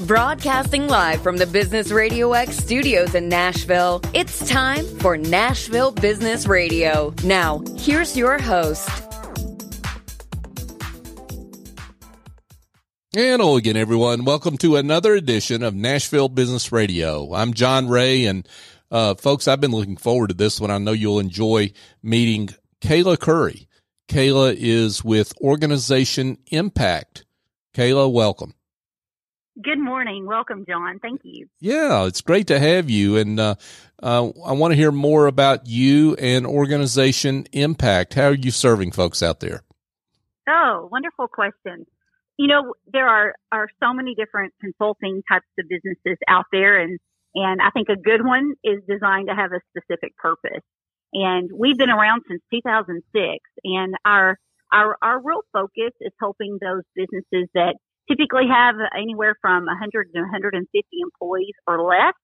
Broadcasting live from the Business Radio X studios in Nashville, it's time for Nashville Business Radio. Now, here's your host. And hello again, everyone. Welcome to another edition of Nashville Business Radio. I'm John Ray, and uh, folks, I've been looking forward to this one. I know you'll enjoy meeting Kayla Curry. Kayla is with Organization Impact. Kayla, welcome. Good morning. Welcome, John. Thank you. Yeah, it's great to have you. And uh, uh, I want to hear more about you and Organization Impact. How are you serving folks out there? Oh, wonderful question. You know, there are, are so many different consulting types of businesses out there, and, and I think a good one is designed to have a specific purpose. And we've been around since 2006, and our our our real focus is helping those businesses that typically have anywhere from 100 to 150 employees or less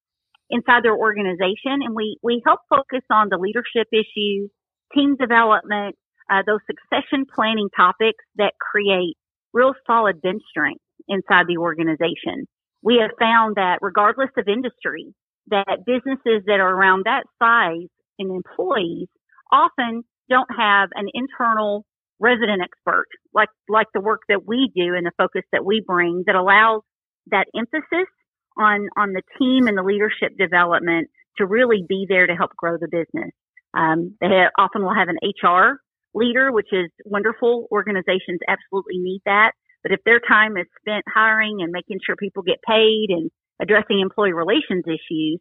inside their organization. And we, we help focus on the leadership issues, team development, uh, those succession planning topics that create real solid bench strength inside the organization. We have found that regardless of industry, that businesses that are around that size in employees often don't have an internal resident expert, like like the work that we do and the focus that we bring that allows that emphasis on on the team and the leadership development to really be there to help grow the business. Um, they have, often will have an HR leader, which is wonderful. Organizations absolutely need that. But if their time is spent hiring and making sure people get paid and addressing employee relations issues,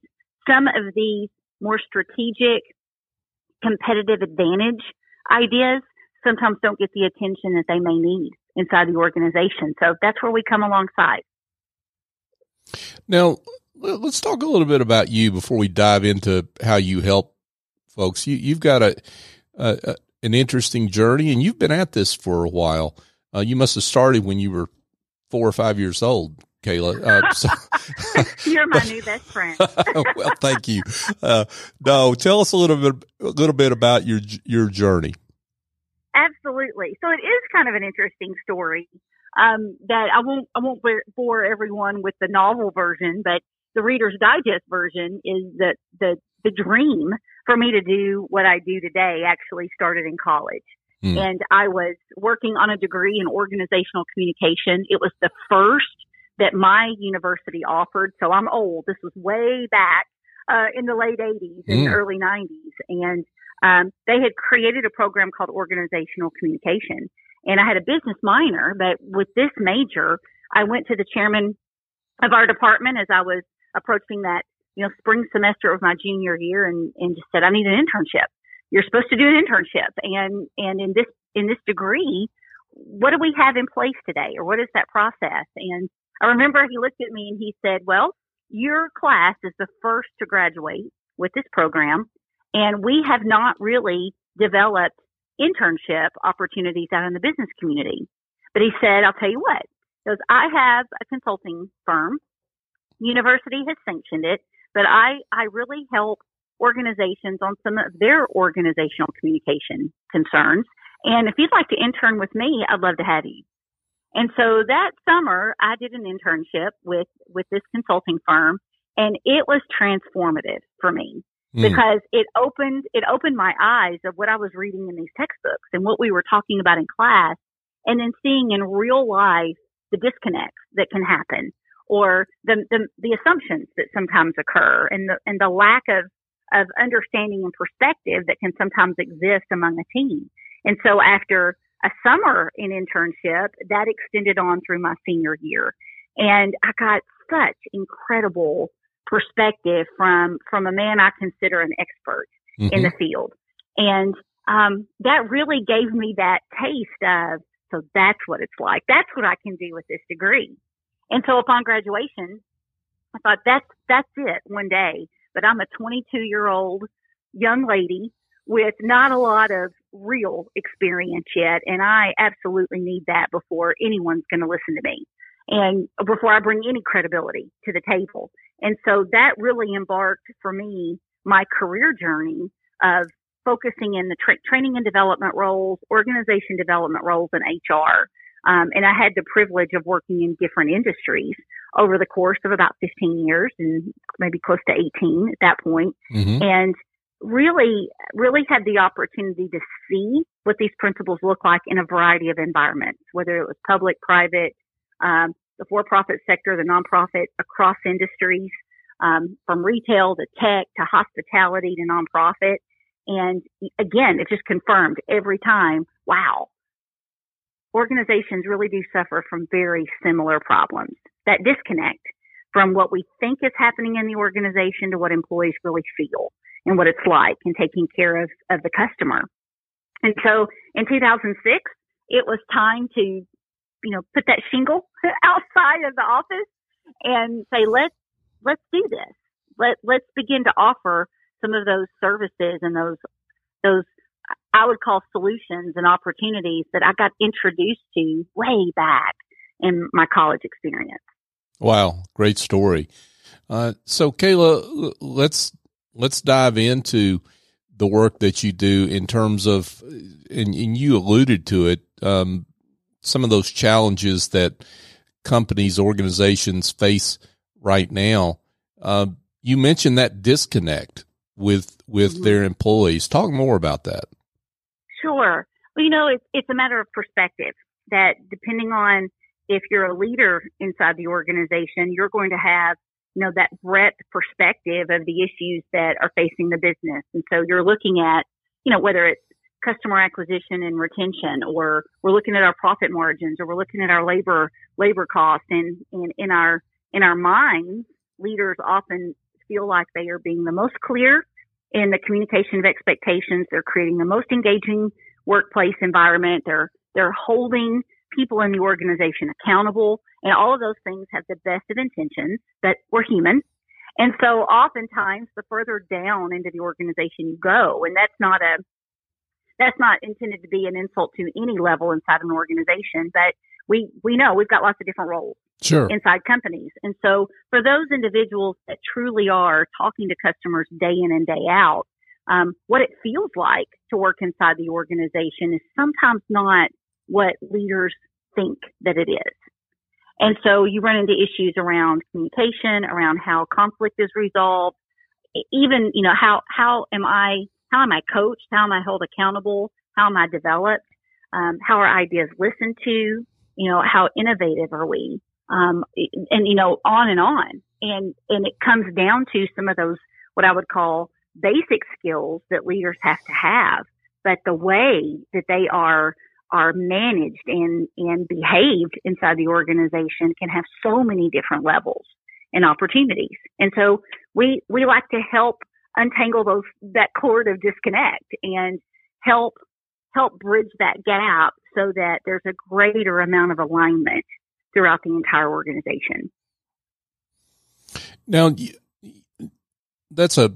some of these more strategic competitive advantage ideas sometimes don't get the attention that they may need inside the organization. So that's where we come alongside. Now, let's talk a little bit about you before we dive into how you help folks. You, have got a, a, an interesting journey, and you've been at this for a while. Uh, you must have started when you were four or five years old, Kayla. Uh, so, You're my new best friend. well, thank you. Uh, no, tell us a little bit, a little bit about your your journey. Absolutely. So it is kind of an interesting story. Um, that I won't, I won't bore everyone with the novel version, but the Reader's Digest version is that the, the dream for me to do what I do today actually started in college. Mm. And I was working on a degree in organizational communication. It was the first that my university offered. So I'm old. This was way back, uh, in the late 80s and mm. early 90s. And um, they had created a program called organizational communication. And I had a business minor, but with this major, I went to the chairman of our department as I was approaching that, you know, spring semester of my junior year and, and just said, I need an internship. You're supposed to do an internship. And, and in this, in this degree, what do we have in place today or what is that process? And I remember he looked at me and he said, well, your class is the first to graduate with this program and we have not really developed internship opportunities out in the business community. But he said, I'll tell you what, because I have a consulting firm. University has sanctioned it, but I, I really help organizations on some of their organizational communication concerns. And if you'd like to intern with me, I'd love to have you. And so that summer, I did an internship with, with this consulting firm and it was transformative for me mm. because it opened it opened my eyes of what I was reading in these textbooks and what we were talking about in class, and then seeing in real life the disconnects that can happen or the the, the assumptions that sometimes occur and the and the lack of of understanding and perspective that can sometimes exist among a team. And so after a summer in internship, that extended on through my senior year. And I got such incredible perspective from from a man I consider an expert mm-hmm. in the field, and um, that really gave me that taste of so that's what it's like. That's what I can do with this degree. And so upon graduation, I thought that's that's it one day. But I'm a 22 year old young lady with not a lot of real experience yet, and I absolutely need that before anyone's going to listen to me and before I bring any credibility to the table. And so that really embarked for me my career journey of focusing in the tra- training and development roles, organization development roles, and HR. Um, and I had the privilege of working in different industries over the course of about 15 years and maybe close to 18 at that point. Mm-hmm. And really, really had the opportunity to see what these principles look like in a variety of environments, whether it was public, private, um, the for-profit sector, the nonprofit, across industries, um, from retail to tech to hospitality to nonprofit. And again, it just confirmed every time, wow, organizations really do suffer from very similar problems. That disconnect from what we think is happening in the organization to what employees really feel and what it's like in taking care of, of the customer. And so in 2006, it was time to, you know, put that shingle outside of the office and say, let's, let's do this. Let, let's begin to offer some of those services and those, those I would call solutions and opportunities that I got introduced to way back in my college experience. Wow, great story. Uh, so, Kayla, let's let's dive into the work that you do in terms of, and, and you alluded to it, um, some of those challenges that companies, organizations face right now. Uh, you mentioned that disconnect with with mm-hmm. their employees. Talk more about that. Sure. Well, you know, it's it's a matter of perspective. That depending on if you're a leader inside the organization, you're going to have you know that breadth perspective of the issues that are facing the business, and so you're looking at you know whether it's customer acquisition and retention, or we're looking at our profit margins, or we're looking at our labor labor costs, and, and in our in our minds, leaders often feel like they are being the most clear in the communication of expectations. They're creating the most engaging workplace environment. They're, they're holding people in the organization accountable and all of those things have the best of intentions, but we're human. And so oftentimes the further down into the organization you go, and that's not a, that's not intended to be an insult to any level inside an organization, but we, we know we've got lots of different roles sure. inside companies. And so for those individuals that truly are talking to customers day in and day out, um, what it feels like to work inside the organization is sometimes not what leaders think that it is. And so you run into issues around communication, around how conflict is resolved, even, you know, how, how am I, how am I coached? How am I held accountable? How am I developed? Um, how are ideas listened to? You know, how innovative are we? um, and you know, on and on. And and it comes down to some of those what I would call basic skills that leaders have to have, but the way that they are are managed and and behaved inside the organization can have so many different levels and opportunities. And so we we like to help untangle those that cord of disconnect and help help bridge that gap so that there's a greater amount of alignment throughout the entire organization. Now, that's a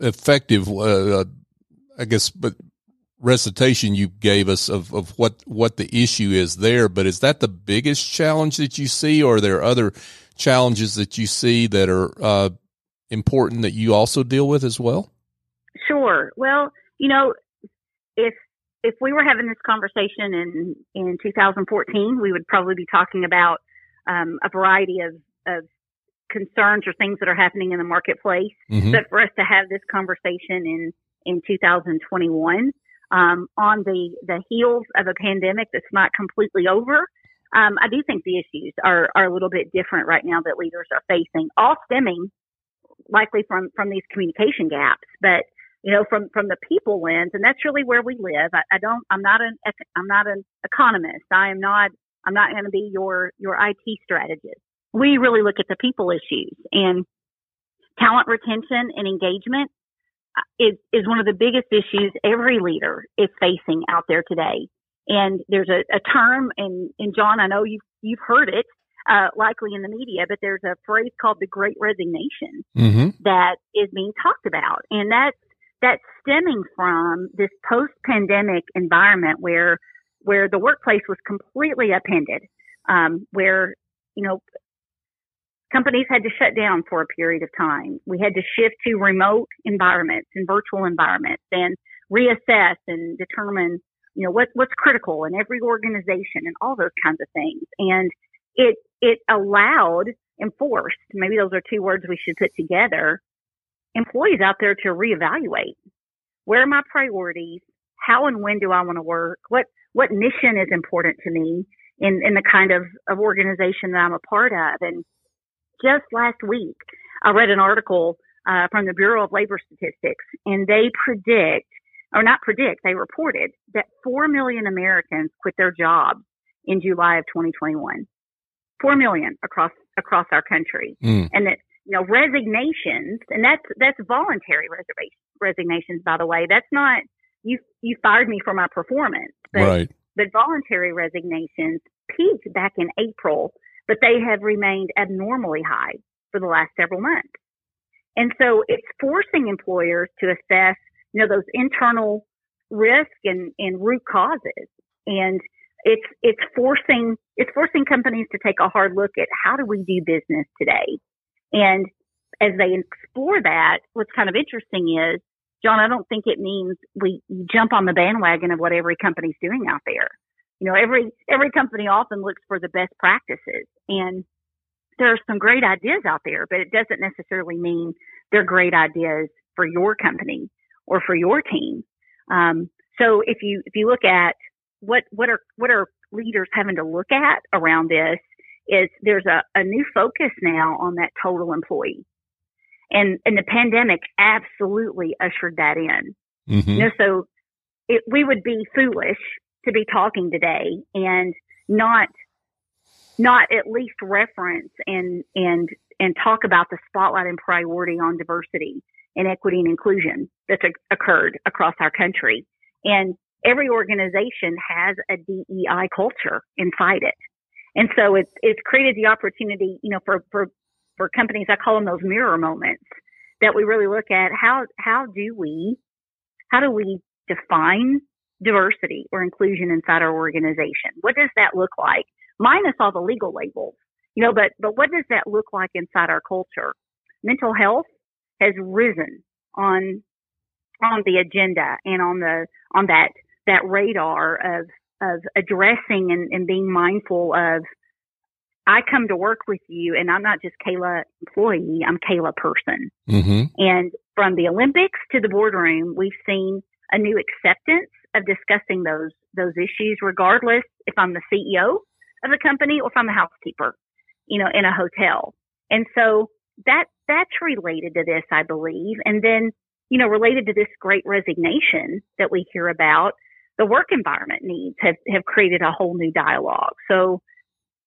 effective, uh, uh, I guess, but recitation you gave us of, of what, what the issue is there. But is that the biggest challenge that you see, or are there other challenges that you see that are uh, important that you also deal with as well? Sure. Well, you know, if if we were having this conversation in in 2014, we would probably be talking about um, a variety of of concerns or things that are happening in the marketplace. Mm-hmm. But for us to have this conversation in in 2021 um, on the the heels of a pandemic that's not completely over, um, I do think the issues are are a little bit different right now that leaders are facing, all stemming likely from from these communication gaps, but you know, from from the people lens, and that's really where we live. I, I don't. I'm not an. I'm not an economist. I am not. I'm not going to be your your IT strategist. We really look at the people issues and talent retention and engagement uh, is is one of the biggest issues every leader is facing out there today. And there's a, a term, and and John, I know you've you've heard it. Uh, likely in the media, but there's a phrase called the Great Resignation mm-hmm. that is being talked about, and that's that's stemming from this post-pandemic environment where where the workplace was completely upended, um, where you know companies had to shut down for a period of time. We had to shift to remote environments and virtual environments and reassess and determine you know, what, what's critical in every organization and all those kinds of things. And it, it allowed enforced, maybe those are two words we should put together, employees out there to reevaluate. Where are my priorities? How and when do I want to work? What, what mission is important to me in, in the kind of, of organization that I'm a part of? And just last week, I read an article uh, from the Bureau of Labor Statistics, and they predict, or not predict, they reported that 4 million Americans quit their jobs in July of 2021. 4 million across, across our country. Mm. And that, you know, resignations, and that's, that's voluntary reservation, resignations, by the way. That's not, you, you fired me for my performance. But, right. But voluntary resignations peaked back in April, but they have remained abnormally high for the last several months. And so it's forcing employers to assess, you know, those internal risk and, and root causes. And it's, it's forcing, it's forcing companies to take a hard look at how do we do business today? And as they explore that, what's kind of interesting is, John, I don't think it means we jump on the bandwagon of what every company's doing out there. You know, every, every company often looks for the best practices and there are some great ideas out there, but it doesn't necessarily mean they're great ideas for your company or for your team. Um, so if you if you look at what what are what are leaders having to look at around this is there's a, a new focus now on that total employee. And and the pandemic absolutely ushered that in. Mm-hmm. You know, so it, we would be foolish to be talking today and not not at least reference and and and talk about the spotlight and priority on diversity and equity and inclusion that's occurred across our country. And every organization has a DEI culture inside it. And so it's, it's created the opportunity, you know, for, for, for companies, I call them those mirror moments that we really look at how, how do we, how do we define diversity or inclusion inside our organization? What does that look like? minus all the legal labels. You know, but, but what does that look like inside our culture? Mental health has risen on, on the agenda and on the, on that, that radar of, of addressing and, and being mindful of, I come to work with you and I'm not just Kayla employee, I'm Kayla person. Mm-hmm. And from the Olympics to the boardroom, we've seen a new acceptance of discussing those, those issues, regardless if I'm the CEO of the company or if I'm a housekeeper, you know, in a hotel. And so that, that's related to this, I believe. And then, you know, related to this great resignation that we hear about, the work environment needs have, have created a whole new dialogue. So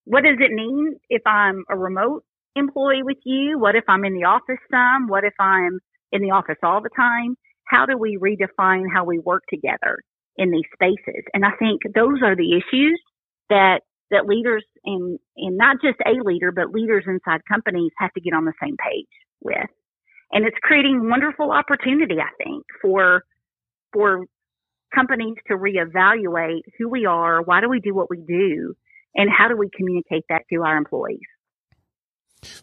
what does it mean if I'm a remote employee with you? What if I'm in the office some? What if I'm in the office all the time? How do we redefine how we work together in these spaces? And I think those are the issues that that leaders and and not just a leader, but leaders inside companies have to get on the same page with. And it's creating wonderful opportunity, I think, for for companies to reevaluate who we are, why do we do what we do, and how do we communicate that to our employees.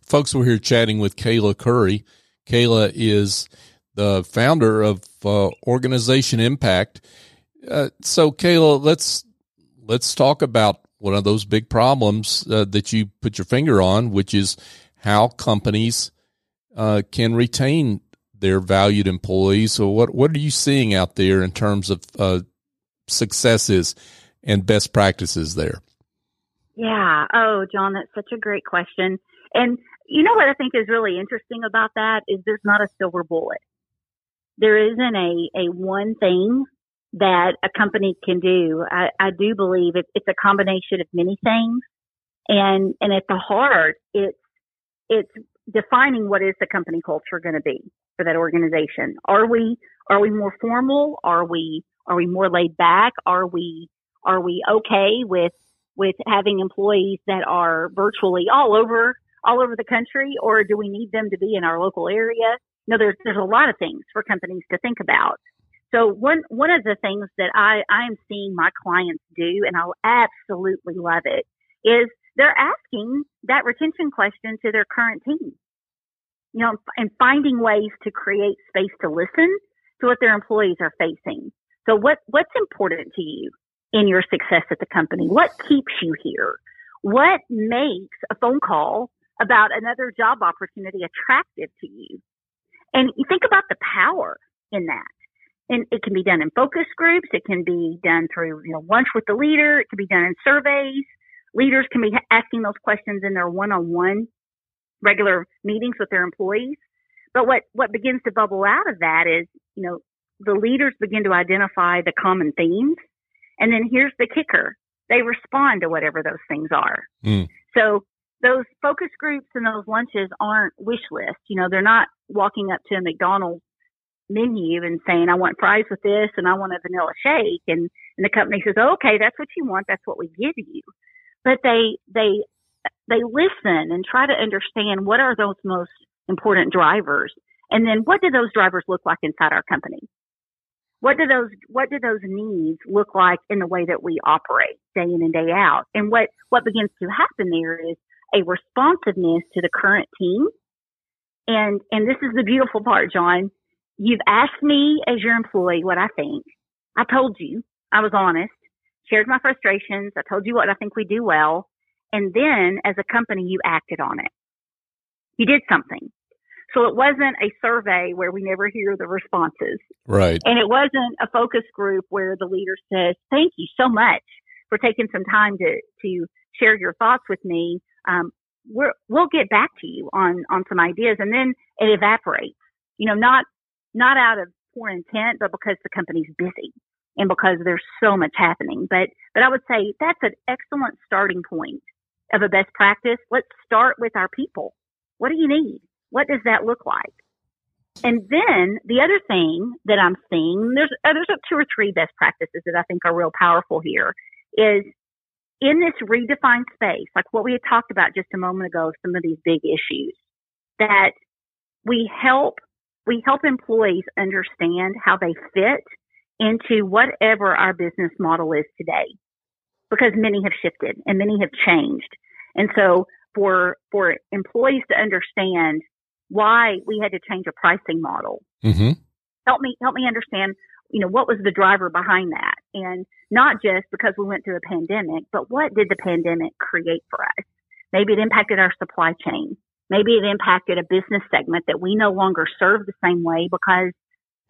Folks, we're here chatting with Kayla Curry. Kayla is the founder of uh, Organization Impact. Uh, so, Kayla, let's let's talk about one of those big problems uh, that you put your finger on, which is how companies uh, can retain their valued employees. So, what what are you seeing out there in terms of uh, successes and best practices there? Yeah. Oh, John, that's such a great question. And you know what I think is really interesting about that is there's not a silver bullet. There isn't a, a one thing that a company can do. I, I do believe it, it's a combination of many things. And, and at the heart, it's, it's defining what is the company culture going to be for that organization. Are we, are we more formal? Are we, are we more laid back? Are we, are we okay with, with having employees that are virtually all over, all over the country? Or do we need them to be in our local area? No, there's, there's a lot of things for companies to think about. So one one of the things that I I am seeing my clients do, and I'll absolutely love it, is they're asking that retention question to their current team. You know, and finding ways to create space to listen to what their employees are facing. So what, what's important to you in your success at the company? What keeps you here? What makes a phone call about another job opportunity attractive to you? And you think about the power in that. And it can be done in focus groups. It can be done through, you know, lunch with the leader. It can be done in surveys. Leaders can be asking those questions in their one-on-one regular meetings with their employees. But what, what begins to bubble out of that is, you know, the leaders begin to identify the common themes. And then here's the kicker. They respond to whatever those things are. Mm. So those focus groups and those lunches aren't wish lists. You know, they're not walking up to a McDonald's menu and saying, I want fries with this and I want a vanilla shake. And, and the company says, oh, okay, that's what you want. That's what we give you. But they, they, they listen and try to understand what are those most important drivers. And then what do those drivers look like inside our company? What do those, what do those needs look like in the way that we operate day in and day out? And what, what begins to happen there is a responsiveness to the current team. And, and this is the beautiful part, John. You've asked me as your employee what I think. I told you I was honest, shared my frustrations. I told you what I think we do well. And then as a company, you acted on it. You did something. So it wasn't a survey where we never hear the responses. Right. And it wasn't a focus group where the leader says, thank you so much for taking some time to, to share your thoughts with me. Um, we're, we'll get back to you on, on some ideas and then it evaporates. You know, not, not out of poor intent, but because the company's busy and because there's so much happening. But, but I would say that's an excellent starting point of a best practice. Let's start with our people. What do you need? What does that look like? And then the other thing that I'm seeing, there's, uh, there's two or three best practices that I think are real powerful here is in this redefined space, like what we had talked about just a moment ago, some of these big issues that we help, we help employees understand how they fit into whatever our business model is today because many have shifted and many have changed. And so for, for employees to understand why we had to change a pricing model, mm-hmm. help me, help me understand, you know, what was the driver behind that? And not just because we went through a pandemic, but what did the pandemic create for us? Maybe it impacted our supply chain. Maybe it impacted a business segment that we no longer serve the same way because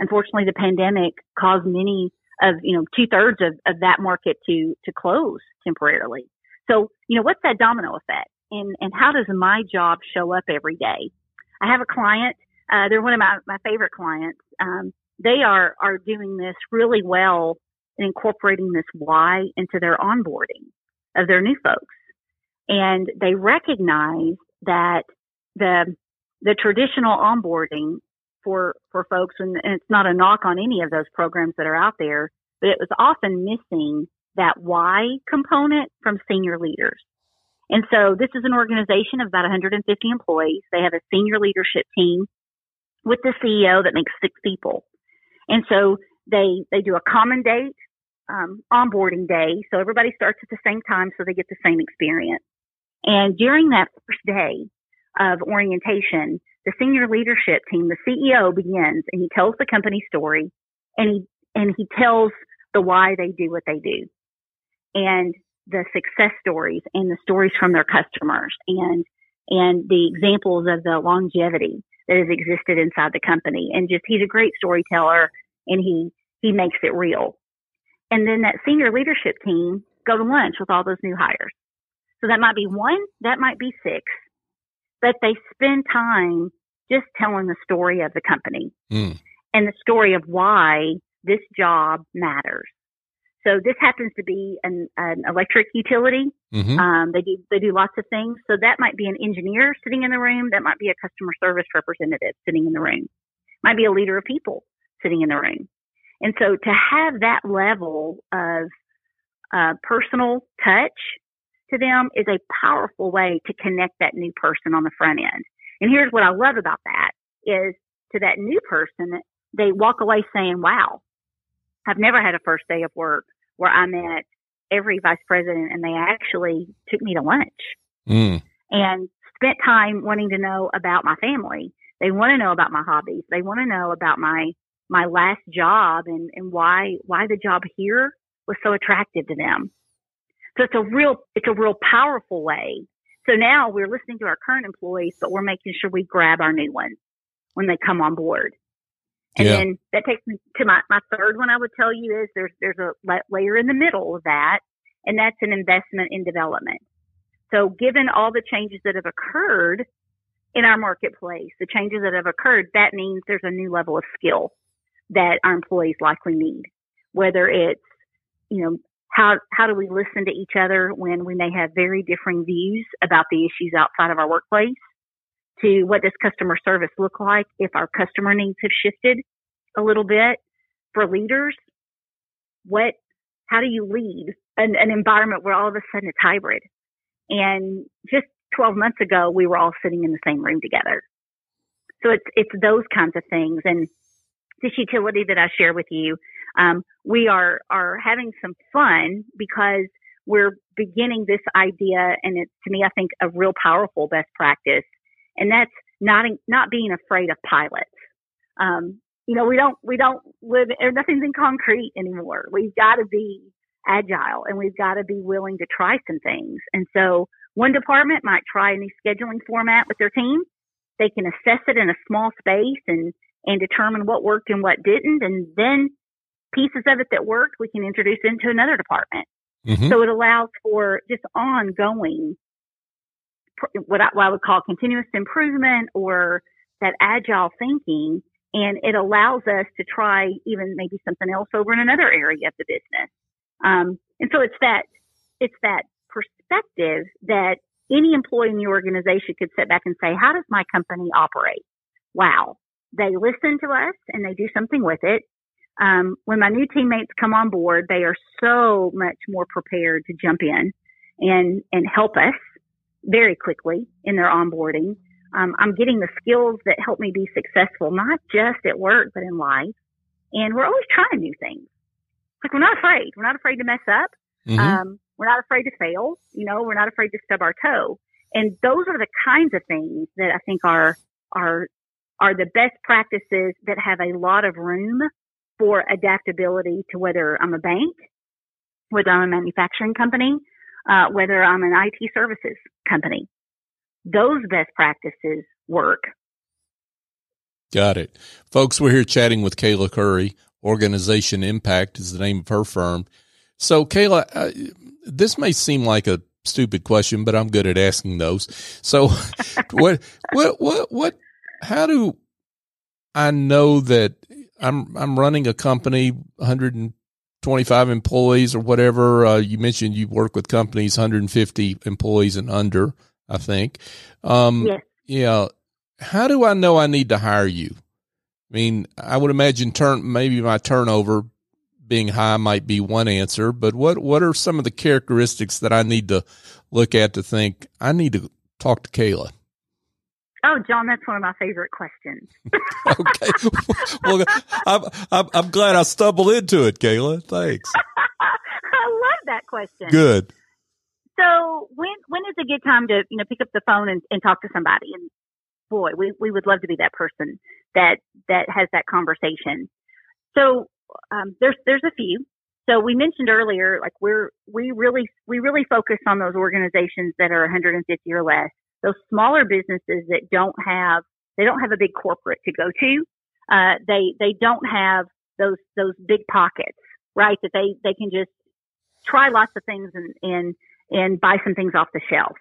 unfortunately the pandemic caused many of, you know, two thirds of, of that market to, to close temporarily. So, you know, what's that domino effect? And, and how does my job show up every day? I have a client, uh, they're one of my, my favorite clients. Um, they are, are doing this really well and incorporating this why into their onboarding of their new folks. And they recognize that the, the traditional onboarding for, for folks, and, and it's not a knock on any of those programs that are out there, but it was often missing that why component from senior leaders. And so this is an organization of about 150 employees. They have a senior leadership team with the CEO that makes six people. And so they, they do a common date, um, onboarding day. So everybody starts at the same time so they get the same experience. And during that first day of orientation, the senior leadership team, the CEO begins and he tells the company story and he, and he tells the why they do what they do and the success stories and the stories from their customers and, and the examples of the longevity that has existed inside the company. And just, he's a great storyteller and he, he makes it real. And then that senior leadership team go to lunch with all those new hires. So that might be one, that might be six, but they spend time just telling the story of the company mm. and the story of why this job matters. So this happens to be an, an electric utility. Mm-hmm. Um, they do they do lots of things. So that might be an engineer sitting in the room. That might be a customer service representative sitting in the room. Might be a leader of people sitting in the room. And so to have that level of uh, personal touch to them is a powerful way to connect that new person on the front end. And here's what I love about that is to that new person, they walk away saying, wow, I've never had a first day of work where I met every vice president and they actually took me to lunch mm. and spent time wanting to know about my family. They want to know about my hobbies. They want to know about my my last job and, and why, why the job here was so attractive to them. So it's a real, it's a real powerful way. So now we're listening to our current employees, but we're making sure we grab our new ones when they come on board. And yeah. then that takes me to my, my third one I would tell you is there's, there's a layer in the middle of that, and that's an investment in development. So given all the changes that have occurred in our marketplace, the changes that have occurred, that means there's a new level of skill that our employees likely need, whether it's, you know, how, how do we listen to each other when we may have very differing views about the issues outside of our workplace? To what does customer service look like if our customer needs have shifted a little bit? For leaders, what, how do you lead an, an environment where all of a sudden it's hybrid? And just 12 months ago, we were all sitting in the same room together. So it's, it's those kinds of things. And this utility that I share with you, um, we are, are having some fun because we're beginning this idea and it's to me, I think a real powerful best practice. And that's not, not being afraid of pilots. Um, you know, we don't, we don't live, nothing's in concrete anymore. We've got to be agile and we've got to be willing to try some things. And so one department might try a new scheduling format with their team. They can assess it in a small space and, and determine what worked and what didn't. And then pieces of it that worked, we can introduce into another department. Mm-hmm. So it allows for just ongoing, what I, what I would call continuous improvement or that agile thinking. And it allows us to try even maybe something else over in another area of the business. Um, and so it's that, it's that perspective that any employee in the organization could sit back and say, how does my company operate? Wow. They listen to us and they do something with it. Um, when my new teammates come on board, they are so much more prepared to jump in and, and help us very quickly in their onboarding. Um, I'm getting the skills that help me be successful, not just at work, but in life. And we're always trying new things. Like we're not afraid. We're not afraid to mess up. Mm-hmm. Um, we're not afraid to fail. You know, we're not afraid to stub our toe. And those are the kinds of things that I think are, are, are the best practices that have a lot of room for adaptability to whether I'm a bank, whether I'm a manufacturing company, uh, whether I'm an IT services company. Those best practices work. Got it. Folks, we're here chatting with Kayla Curry. Organization Impact is the name of her firm. So, Kayla, uh, this may seem like a stupid question, but I'm good at asking those. So, what, what, what, what, how do I know that I'm, I'm running a company, 125 employees or whatever? Uh, you mentioned you work with companies, 150 employees and under, I think. Um, yes. yeah. How do I know I need to hire you? I mean, I would imagine turn, maybe my turnover being high might be one answer, but what, what are some of the characteristics that I need to look at to think I need to talk to Kayla? Oh, John, that's one of my favorite questions. okay. well, I'm, I'm, I'm glad I stumbled into it, Kayla. Thanks. I love that question. Good. So when, when is a good time to, you know, pick up the phone and, and talk to somebody? And boy, we, we would love to be that person that, that has that conversation. So um, there's there's a few. So we mentioned earlier, like we're we really we really focus on those organizations that are 150 or less. Those smaller businesses that don't have they don't have a big corporate to go to. Uh, they they don't have those those big pockets, right? That they they can just try lots of things and and and buy some things off the shelf.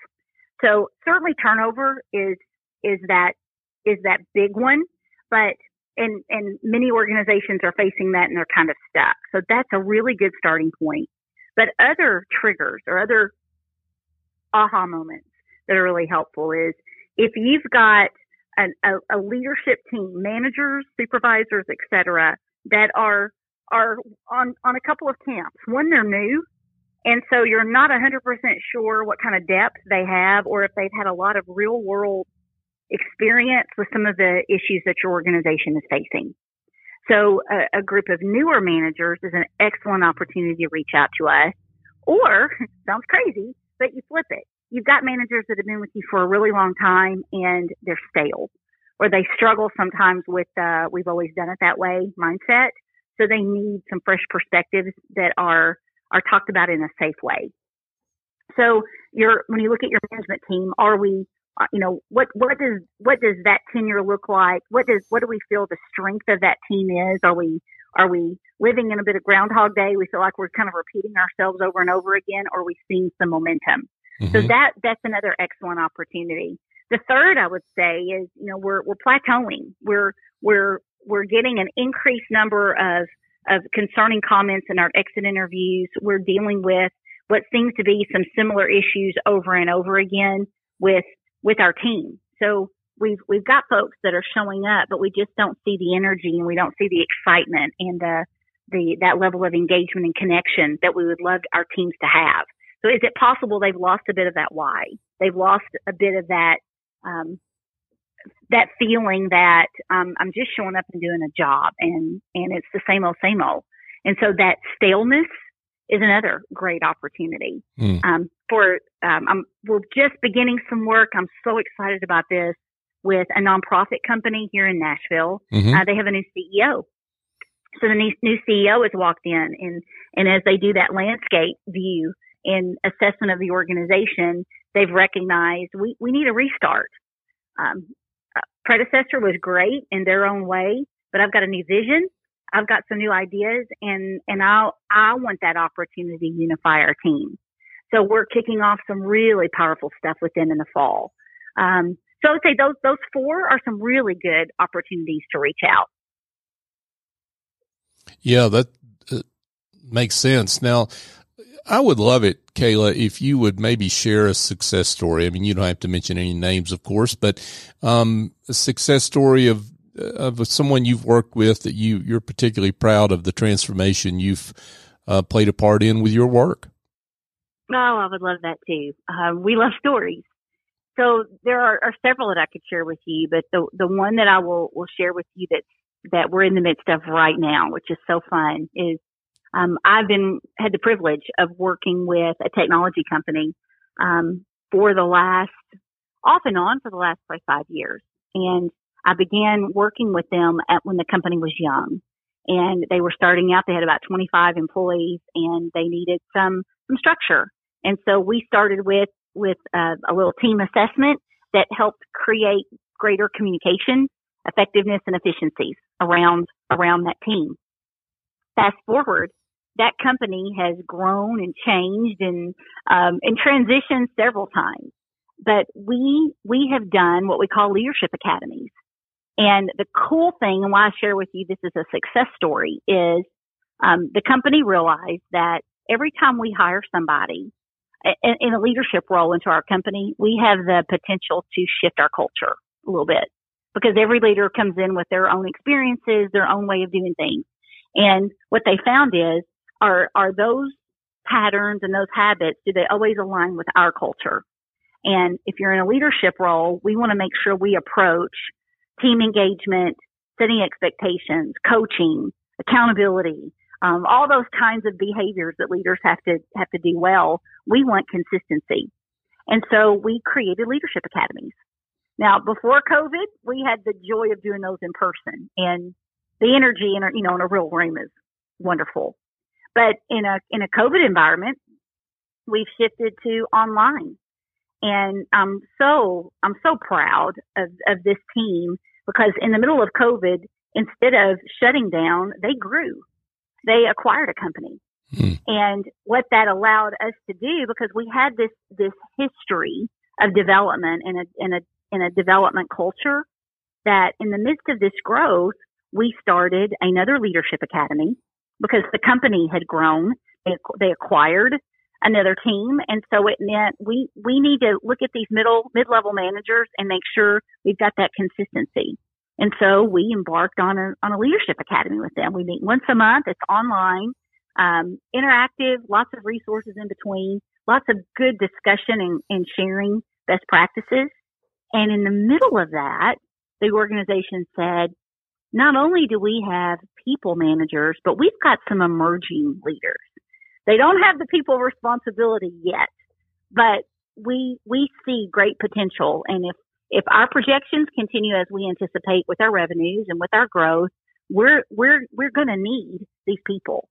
So certainly turnover is is that is that big one, but and and many organizations are facing that and they're kind of stuck. So that's a really good starting point. But other triggers or other aha moments that are really helpful is if you've got an, a, a, leadership team, managers, supervisors, etc., that are are on on a couple of camps. One, they're new, and so you're not 100% sure what kind of depth they have, or if they've had a lot of real world experience with some of the issues that your organization is facing. So a, a, group of newer managers is an excellent opportunity to reach out to us. Or sounds crazy, but you flip it. You've got managers that have been with you for a really long time and they're stale or they struggle sometimes with uh, we've always done it that way mindset. So they need some fresh perspectives that are are talked about in a safe way. So you're when you look at your management team, are we uh, you know what what does what does that tenure look like? What does what do we feel the strength of that team is? Are we are we living in a bit of Groundhog Day? We feel like we're kind of repeating ourselves over and over again, or are we seeing some momentum? Mm-hmm. So that that's another excellent opportunity. The third I would say is you know we're we're plateauing. We're we're we're getting an increased number of of concerning comments in our exit interviews. We're dealing with what seems to be some similar issues over and over again with with our team. So we've we've got folks that are showing up, but we just don't see the energy and we don't see the excitement and the the that level of engagement and connection that we would love our teams to have. So is it possible they've lost a bit of that why? They've lost a bit of that um, that feeling that um, I'm just showing up and doing a job and and it's the same old same old. And so that staleness is another great opportunity. Mm. Um, for um, I'm, we're just beginning some work. I'm so excited about this with a nonprofit company here in Nashville. Mm-hmm. Uh, they have a new CEO. So the new, new CEO has walked in and, and as they do that landscape view and assessment of the organization, they've recognized we, we need a restart. Um, uh, predecessor was great in their own way, but I've got a new vision. I've got some new ideas and, and I, I want that opportunity to unify our team. So we're kicking off some really powerful stuff with them in the fall. Um, so I would say those those four are some really good opportunities to reach out. Yeah, that uh, makes sense. Now, I would love it, Kayla, if you would maybe share a success story. I mean, you don't have to mention any names, of course, but um, a success story of of someone you've worked with that you you're particularly proud of the transformation you've uh, played a part in with your work. Oh, I would love that too. Um, we love stories. So there are, are, several that I could share with you, but the the one that I will will share with you that that we're in the midst of right now, which is so fun, is um, I've been had the privilege of working with a technology company um, for the last off and on for the last five years, and I began working with them at when the company was young, and they were starting out. They had about 25 employees, and they needed some some structure. And so we started with with a, a little team assessment that helped create greater communication, effectiveness, and efficiencies around around that team. Fast forward, that company has grown and changed and um, and transitioned several times. But we we have done what we call leadership academies. And the cool thing, and why I share with you this is a success story, is um, the company realized that every time we hire somebody, in, in a leadership role into our company, we have the potential to shift our culture a little bit because every leader comes in with their own experiences, their own way of doing things. And what they found is, are, are those patterns and those habits, do they always align with our culture? And if you're in a leadership role, we want to make sure we approach team engagement, setting expectations, coaching, accountability, um, all those kinds of behaviors that leaders have to have to do well. We want consistency, and so we created leadership academies. Now, before COVID, we had the joy of doing those in person, and the energy in a, you know in a real room is wonderful. But in a in a COVID environment, we've shifted to online, and I'm so I'm so proud of of this team because in the middle of COVID, instead of shutting down, they grew they acquired a company. Hmm. And what that allowed us to do, because we had this, this history of development in a, in a, in a development culture that in the midst of this growth, we started another leadership academy because the company had grown. They, they acquired another team. And so it meant we, we need to look at these middle, mid-level managers and make sure we've got that consistency. And so we embarked on a, on a leadership academy with them. We meet once a month. It's online, um, interactive, lots of resources in between, lots of good discussion and, and sharing best practices. And in the middle of that, the organization said, not only do we have people managers, but we've got some emerging leaders. They don't have the people responsibility yet, but we, we see great potential. And if if our projections continue as we anticipate with our revenues and with our growth, we're we're we're going to need these people.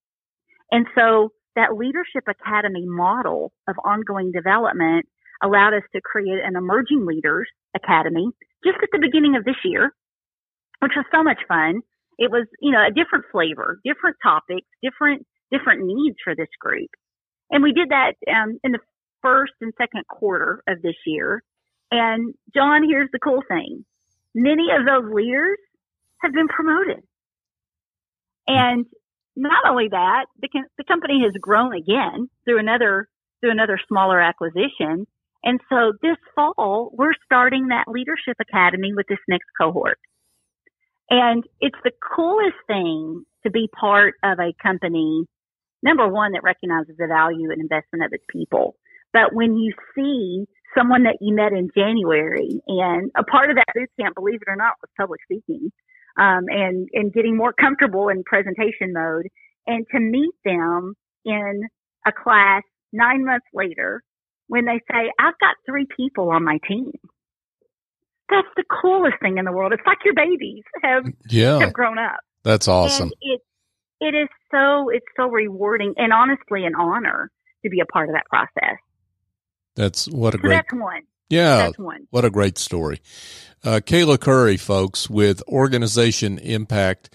And so that leadership academy model of ongoing development allowed us to create an emerging leaders academy just at the beginning of this year, which was so much fun. It was, you know, a different flavor, different topics, different different needs for this group. And we did that um, in the first and second quarter of this year. And John, here's the cool thing. Many of those leaders have been promoted. And not only that, the, the company has grown again through another, through another smaller acquisition. And so this fall, we're starting that leadership academy with this next cohort. And it's the coolest thing to be part of a company, number one, that recognizes the value and investment of its people. But when you see someone that you met in January and a part of that boot camp, believe it or not, was public speaking um, and and getting more comfortable in presentation mode, and to meet them in a class nine months later when they say, "I've got three people on my team." That's the coolest thing in the world. It's like your babies have yeah. have grown up. That's awesome. And it it is so it's so rewarding and honestly an honor to be a part of that process. That's what a so great. That's one. Yeah, that's one. What a great story. Uh, Kayla Curry, folks, with Organization Impact.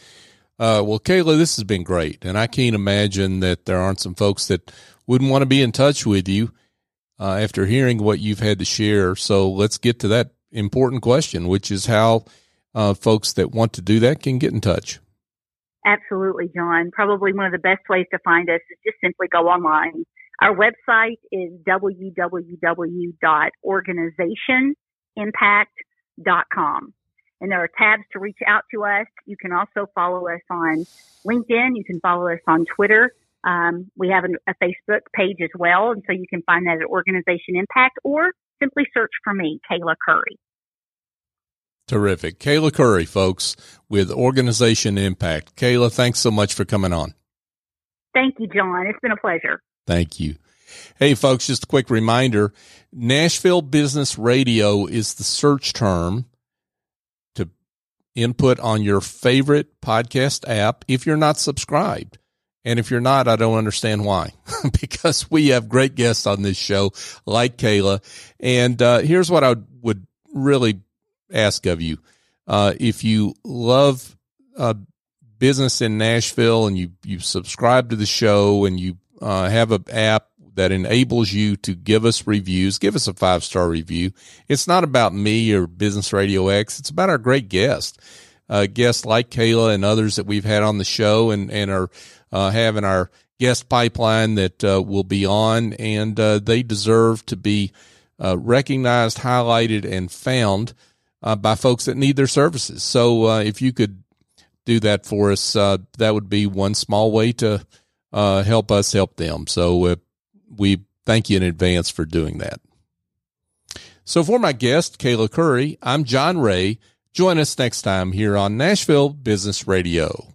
Uh, well, Kayla, this has been great, and I can't imagine that there aren't some folks that wouldn't want to be in touch with you uh, after hearing what you've had to share. So let's get to that important question, which is how uh, folks that want to do that can get in touch. Absolutely, John. Probably one of the best ways to find us is just simply go online our website is www.organizationimpact.com. And there are tabs to reach out to us. You can also follow us on LinkedIn. You can follow us on Twitter. Um, we have a, a Facebook page as well. And so you can find that at Organization Impact or simply search for me, Kayla Curry. Terrific. Kayla Curry, folks, with Organization Impact. Kayla, thanks so much for coming on. Thank you, John. It's been a pleasure. Thank you. Hey, folks, just a quick reminder Nashville Business Radio is the search term to input on your favorite podcast app if you're not subscribed. And if you're not, I don't understand why, because we have great guests on this show, like Kayla. And uh, here's what I would really ask of you: uh, if you love uh, business in Nashville and you you subscribe to the show and you uh, have an app that enables you to give us reviews, give us a five star review. It's not about me or Business Radio X. It's about our great guests, uh, guests like Kayla and others that we've had on the show and, and are uh, having our guest pipeline that uh, will be on. And they deserve to be recognized, highlighted, and found uh, by folks that need their services. So if you could do that for us, that would be one small way to uh, help us help them. So uh, we thank you in advance for doing that. So for my guest, Kayla Curry, I'm John Ray. Join us next time here on Nashville Business Radio.